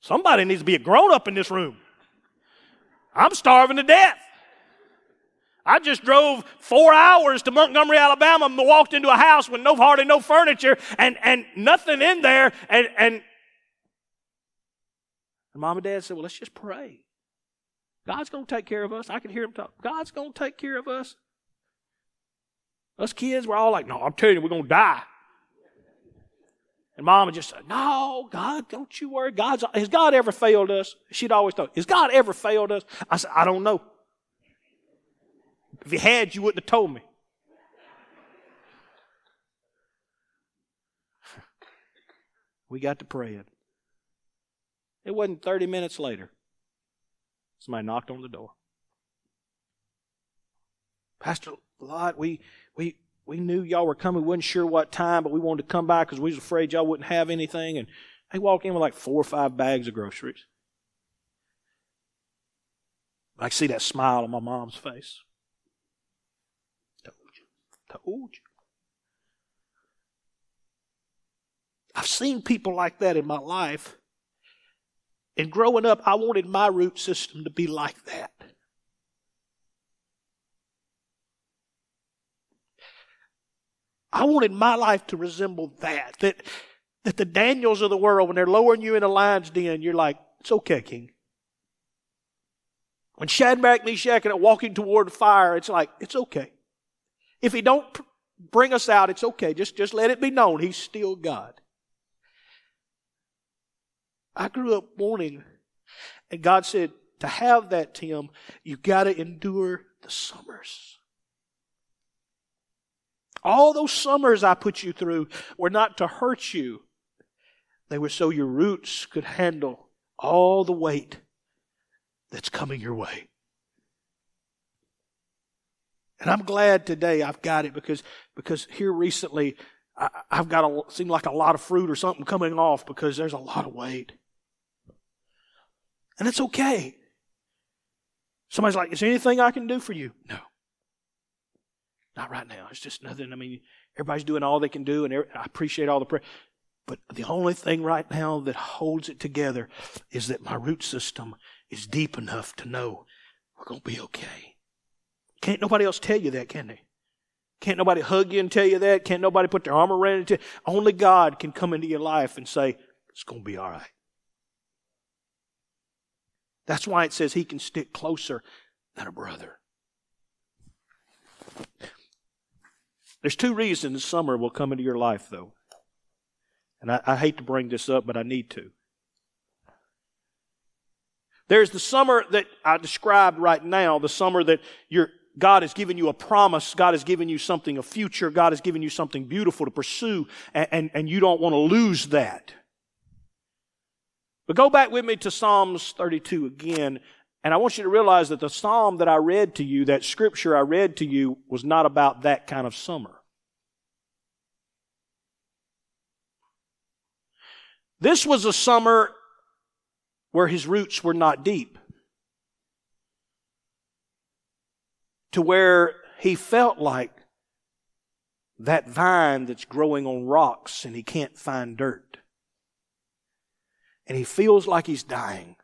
somebody needs to be a grown up in this room. I'm starving to death. I just drove four hours to Montgomery, Alabama, and walked into a house with no hardly no furniture and, and nothing in there. And, and, and mom and dad said, Well, let's just pray. God's going to take care of us. I can hear him talk. God's going to take care of us. Us kids, we're all like, No, I'm telling you, we're going to die. And mom would just say, No, God, don't you worry. God's, has God ever failed us? She'd always thought, Has God ever failed us? I said, I don't know. If he had, you wouldn't have told me. we got to praying. It wasn't 30 minutes later. Somebody knocked on the door. Pastor Lott, we, we, we knew y'all were coming. We wasn't sure what time, but we wanted to come by because we was afraid y'all wouldn't have anything. And they walked in with like four or five bags of groceries. I see that smile on my mom's face. Told you. Told you. I've seen people like that in my life. And growing up, I wanted my root system to be like that. I wanted my life to resemble that. That, that the Daniels of the world, when they're lowering you in a lion's den, you're like, it's okay, King. When Shadrach, Meshach, and are walking toward fire, it's like, it's okay. If he don't bring us out, it's okay. Just, just let it be known he's still God. I grew up wanting, and God said, to have that, Tim, you've got to endure the summers. All those summers I put you through were not to hurt you. They were so your roots could handle all the weight that's coming your way. And I'm glad today I've got it because, because here recently I, have got a, seem like a lot of fruit or something coming off because there's a lot of weight. And it's okay. Somebody's like, is there anything I can do for you? No. Not right now. It's just nothing. I mean, everybody's doing all they can do and I appreciate all the prayer. But the only thing right now that holds it together is that my root system is deep enough to know we're going to be okay. Can't nobody else tell you that, can they? Can't nobody hug you and tell you that. Can't nobody put their arm around you. Only God can come into your life and say, it's going to be all right. That's why it says he can stick closer than a brother. There's two reasons summer will come into your life, though. And I, I hate to bring this up, but I need to. There's the summer that I described right now, the summer that you're, God has given you a promise. God has given you something, a future. God has given you something beautiful to pursue, and, and, and you don't want to lose that. But go back with me to Psalms 32 again, and I want you to realize that the psalm that I read to you, that scripture I read to you, was not about that kind of summer. This was a summer where his roots were not deep. To where he felt like that vine that's growing on rocks and he can't find dirt. And he feels like he's dying.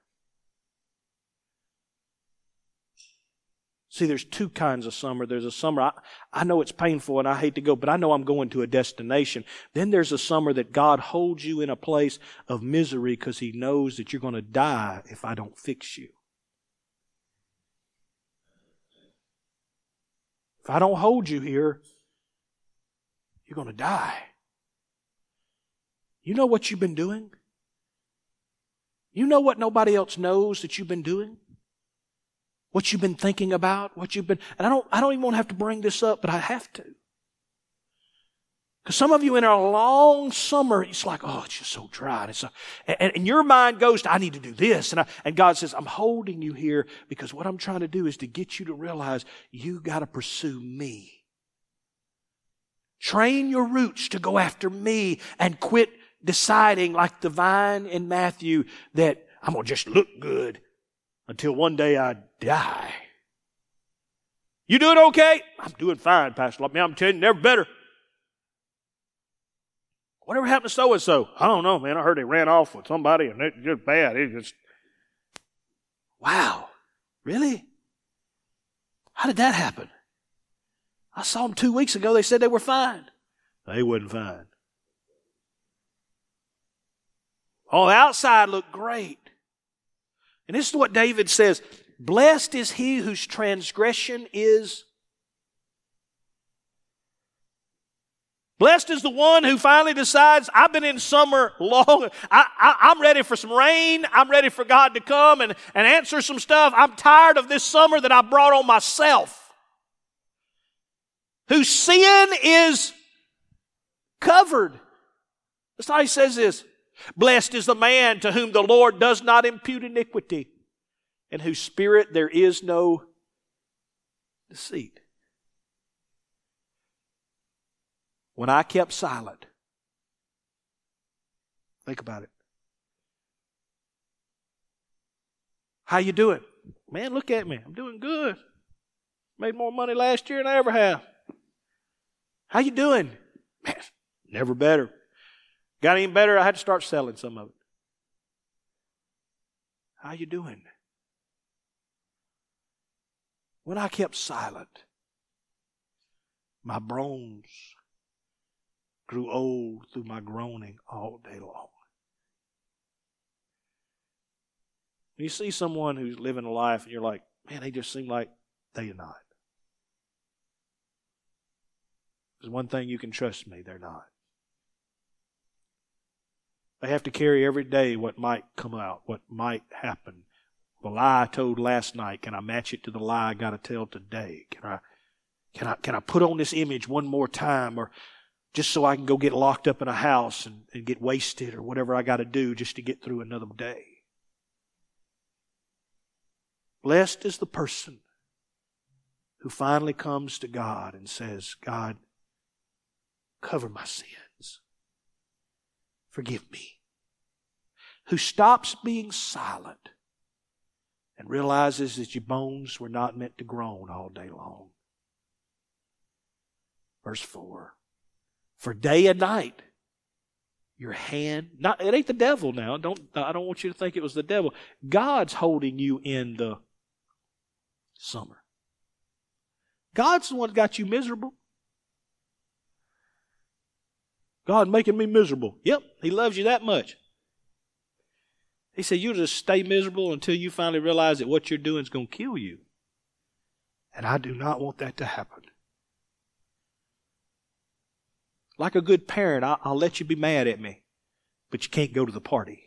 See, there's two kinds of summer. There's a summer, I, I know it's painful and I hate to go, but I know I'm going to a destination. Then there's a summer that God holds you in a place of misery because He knows that you're going to die if I don't fix you. If I don't hold you here, you're going to die. You know what you've been doing? You know what nobody else knows that you've been doing? What you've been thinking about, what you've been, and I don't, I don't even want to have to bring this up, but I have to. Because some of you in a long summer, it's like, oh, it's just so dry. And, so, and, and your mind goes to, I need to do this. And, I, and God says, I'm holding you here because what I'm trying to do is to get you to realize you got to pursue me. Train your roots to go after me and quit deciding like the vine in Matthew that I'm going to just look good until one day I die. You doing okay? I'm doing fine, Pastor. Me, I'm telling you, never better. Whatever happened to so and so? I don't know, man. I heard they ran off with somebody and it's just bad. It just. Wow. Really? How did that happen? I saw them two weeks ago. They said they were fine. They wasn't fine. On the outside looked great. And this is what David says Blessed is he whose transgression is. Blessed is the one who finally decides, I've been in summer long. I, am ready for some rain. I'm ready for God to come and, and answer some stuff. I'm tired of this summer that I brought on myself. Whose sin is covered. That's how he says this. Blessed is the man to whom the Lord does not impute iniquity, and whose spirit there is no deceit. When I kept silent, think about it. How you doing? Man, look at me. I'm doing good. Made more money last year than I ever have. How you doing? Man, never better. Got any better? I had to start selling some of it. How you doing? When I kept silent, my bones grew old through my groaning all day long. When you see someone who's living a life and you're like, man, they just seem like they are not. There's one thing you can trust me, they're not. They have to carry every day what might come out, what might happen. The lie I told last night, can I match it to the lie I got to tell today? Can I, can I, can I put on this image one more time or just so I can go get locked up in a house and, and get wasted or whatever I got to do just to get through another day? Blessed is the person who finally comes to God and says, God, cover my sins. Forgive me. Who stops being silent and realizes that your bones were not meant to groan all day long. Verse 4 For day and night, your hand, not, it ain't the devil now. Don't, I don't want you to think it was the devil. God's holding you in the summer. God's the one that got you miserable. God making me miserable. Yep, He loves you that much. He said, You'll just stay miserable until you finally realize that what you're doing is going to kill you. And I do not want that to happen. Like a good parent, I'll, I'll let you be mad at me, but you can't go to the party.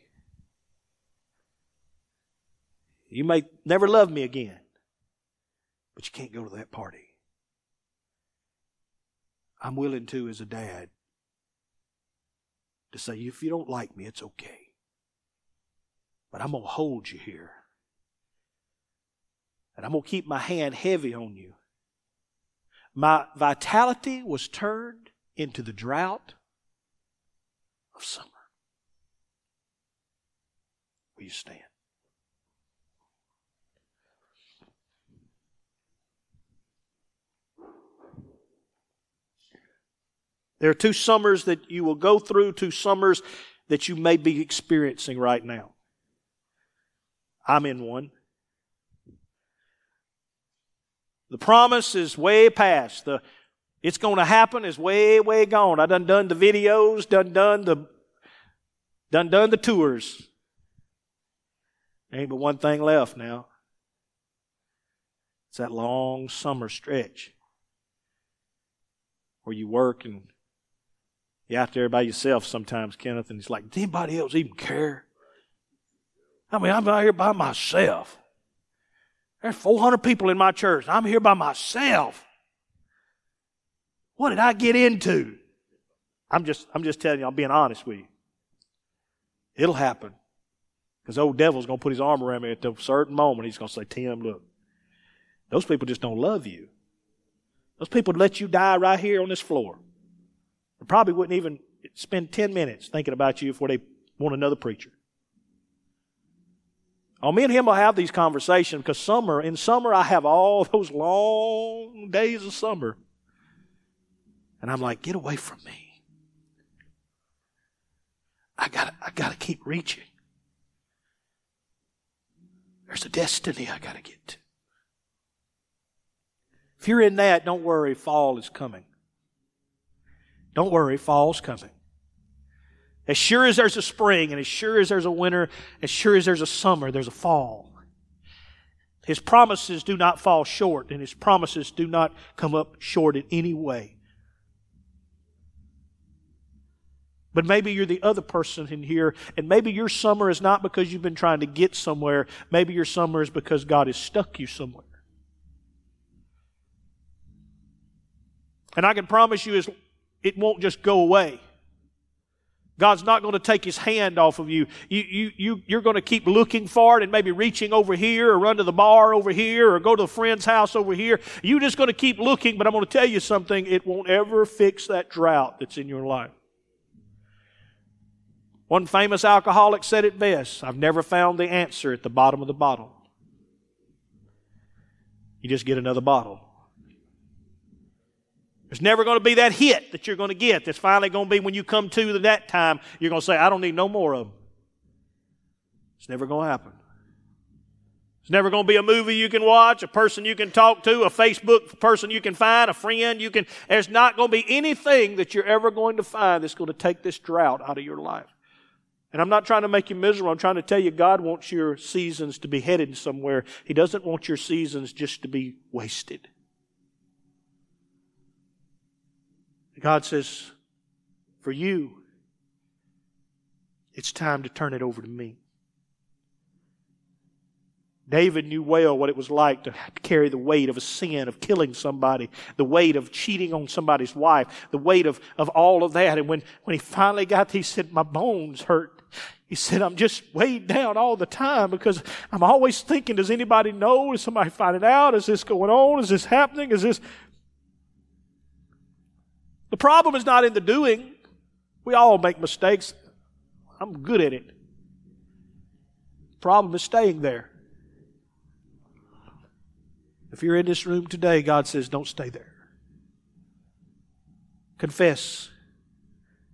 You may never love me again, but you can't go to that party. I'm willing to, as a dad, to say, if you don't like me, it's okay. But I'm going to hold you here. And I'm going to keep my hand heavy on you. My vitality was turned into the drought of summer. Will you stand? There are two summers that you will go through, two summers that you may be experiencing right now. I'm in one. The promise is way past. The it's going to happen is way, way gone. I done done the videos, done done the done done the tours. Ain't but one thing left now. It's that long summer stretch where you work and you're out there by yourself sometimes, Kenneth, and it's like, does anybody else even care? I mean, I'm out here by myself. There's 400 people in my church. I'm here by myself. What did I get into? I'm just, I'm just telling you, I'm being honest with you. It'll happen. Because old devil's going to put his arm around me at a certain moment. He's going to say, Tim, look, those people just don't love you. Those people let you die right here on this floor. Probably wouldn't even spend 10 minutes thinking about you before they want another preacher. Oh, me and him will have these conversations because summer, in summer, I have all those long days of summer. And I'm like, get away from me. I gotta, I gotta keep reaching. There's a destiny I gotta get to. If you're in that, don't worry, fall is coming. Don't worry, fall's coming. As sure as there's a spring, and as sure as there's a winter, as sure as there's a summer, there's a fall. His promises do not fall short, and His promises do not come up short in any way. But maybe you're the other person in here, and maybe your summer is not because you've been trying to get somewhere. Maybe your summer is because God has stuck you somewhere. And I can promise you, is it won't just go away. God's not going to take his hand off of you. You, you, you, you're going to keep looking for it and maybe reaching over here or run to the bar over here or go to a friend's house over here. You're just going to keep looking, but I'm going to tell you something. It won't ever fix that drought that's in your life. One famous alcoholic said it best I've never found the answer at the bottom of the bottle. You just get another bottle. There's never going to be that hit that you're going to get that's finally going to be when you come to that time, you're going to say, I don't need no more of them. It's never going to happen. It's never going to be a movie you can watch, a person you can talk to, a Facebook person you can find, a friend you can. There's not going to be anything that you're ever going to find that's going to take this drought out of your life. And I'm not trying to make you miserable. I'm trying to tell you God wants your seasons to be headed somewhere. He doesn't want your seasons just to be wasted. God says, for you, it's time to turn it over to me. David knew well what it was like to carry the weight of a sin, of killing somebody, the weight of cheating on somebody's wife, the weight of, of all of that. And when, when he finally got, there, he said, My bones hurt. He said, I'm just weighed down all the time because I'm always thinking, does anybody know? Is somebody finding out? Is this going on? Is this happening? Is this. The problem is not in the doing. We all make mistakes. I'm good at it. The problem is staying there. If you're in this room today, God says, don't stay there. Confess.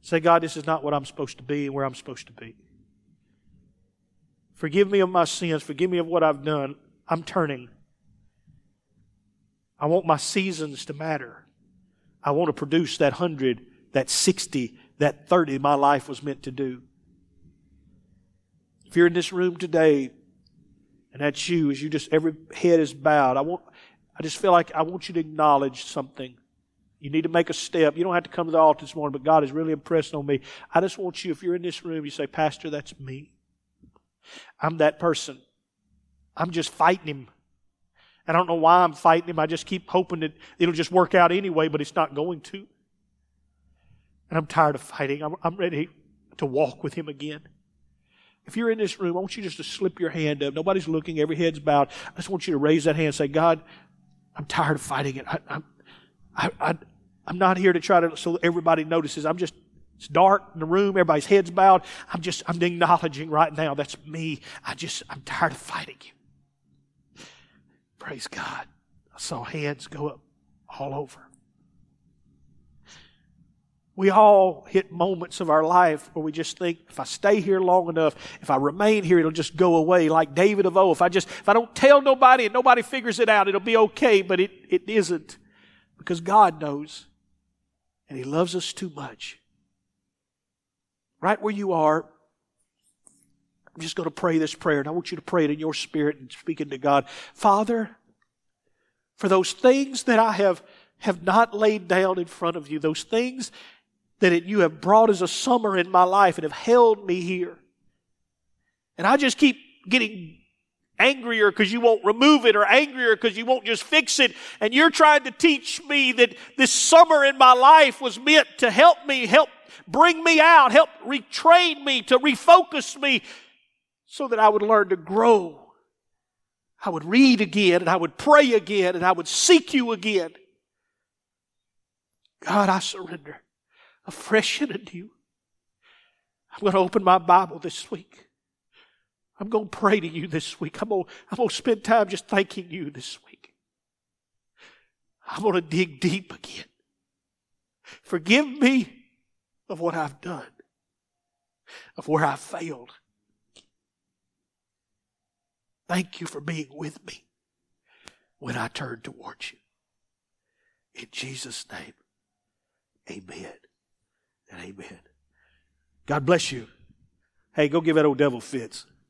Say, God, this is not what I'm supposed to be and where I'm supposed to be. Forgive me of my sins. Forgive me of what I've done. I'm turning. I want my seasons to matter. I want to produce that hundred, that sixty, that thirty my life was meant to do. If you're in this room today, and that's you, as you just every head is bowed, I want I just feel like I want you to acknowledge something. You need to make a step. You don't have to come to the altar this morning, but God is really impressed on me. I just want you, if you're in this room, you say, Pastor, that's me. I'm that person. I'm just fighting him. I don't know why I'm fighting him. I just keep hoping that it'll just work out anyway, but it's not going to. And I'm tired of fighting. I'm, I'm ready to walk with him again. If you're in this room, I want you just to slip your hand up. Nobody's looking, every head's bowed. I just want you to raise that hand and say, God, I'm tired of fighting it. I, I'm, I, I, I'm not here to try to, so everybody notices. I'm just, it's dark in the room, everybody's heads bowed. I'm just, I'm acknowledging right now, that's me. I just, I'm tired of fighting you. Praise God. I saw hands go up all over. We all hit moments of our life where we just think, if I stay here long enough, if I remain here, it'll just go away. Like David of old, if I just, if I don't tell nobody and nobody figures it out, it'll be okay, but it, it isn't. Because God knows. And He loves us too much. Right where you are, I'm just going to pray this prayer, and I want you to pray it in your spirit and speaking to God. Father, for those things that I have, have not laid down in front of you, those things that you have brought as a summer in my life and have held me here. And I just keep getting angrier because you won't remove it or angrier because you won't just fix it. And you're trying to teach me that this summer in my life was meant to help me, help bring me out, help retrain me, to refocus me so that I would learn to grow. I would read again and I would pray again and I would seek you again. God, I surrender afresh and anew. I'm going to open my Bible this week. I'm going to pray to you this week. I'm going, to, I'm going to spend time just thanking you this week. I'm going to dig deep again. Forgive me of what I've done, of where I've failed. Thank you for being with me when I turn towards you. In Jesus' name, amen and amen. God bless you. Hey, go give that old devil fits.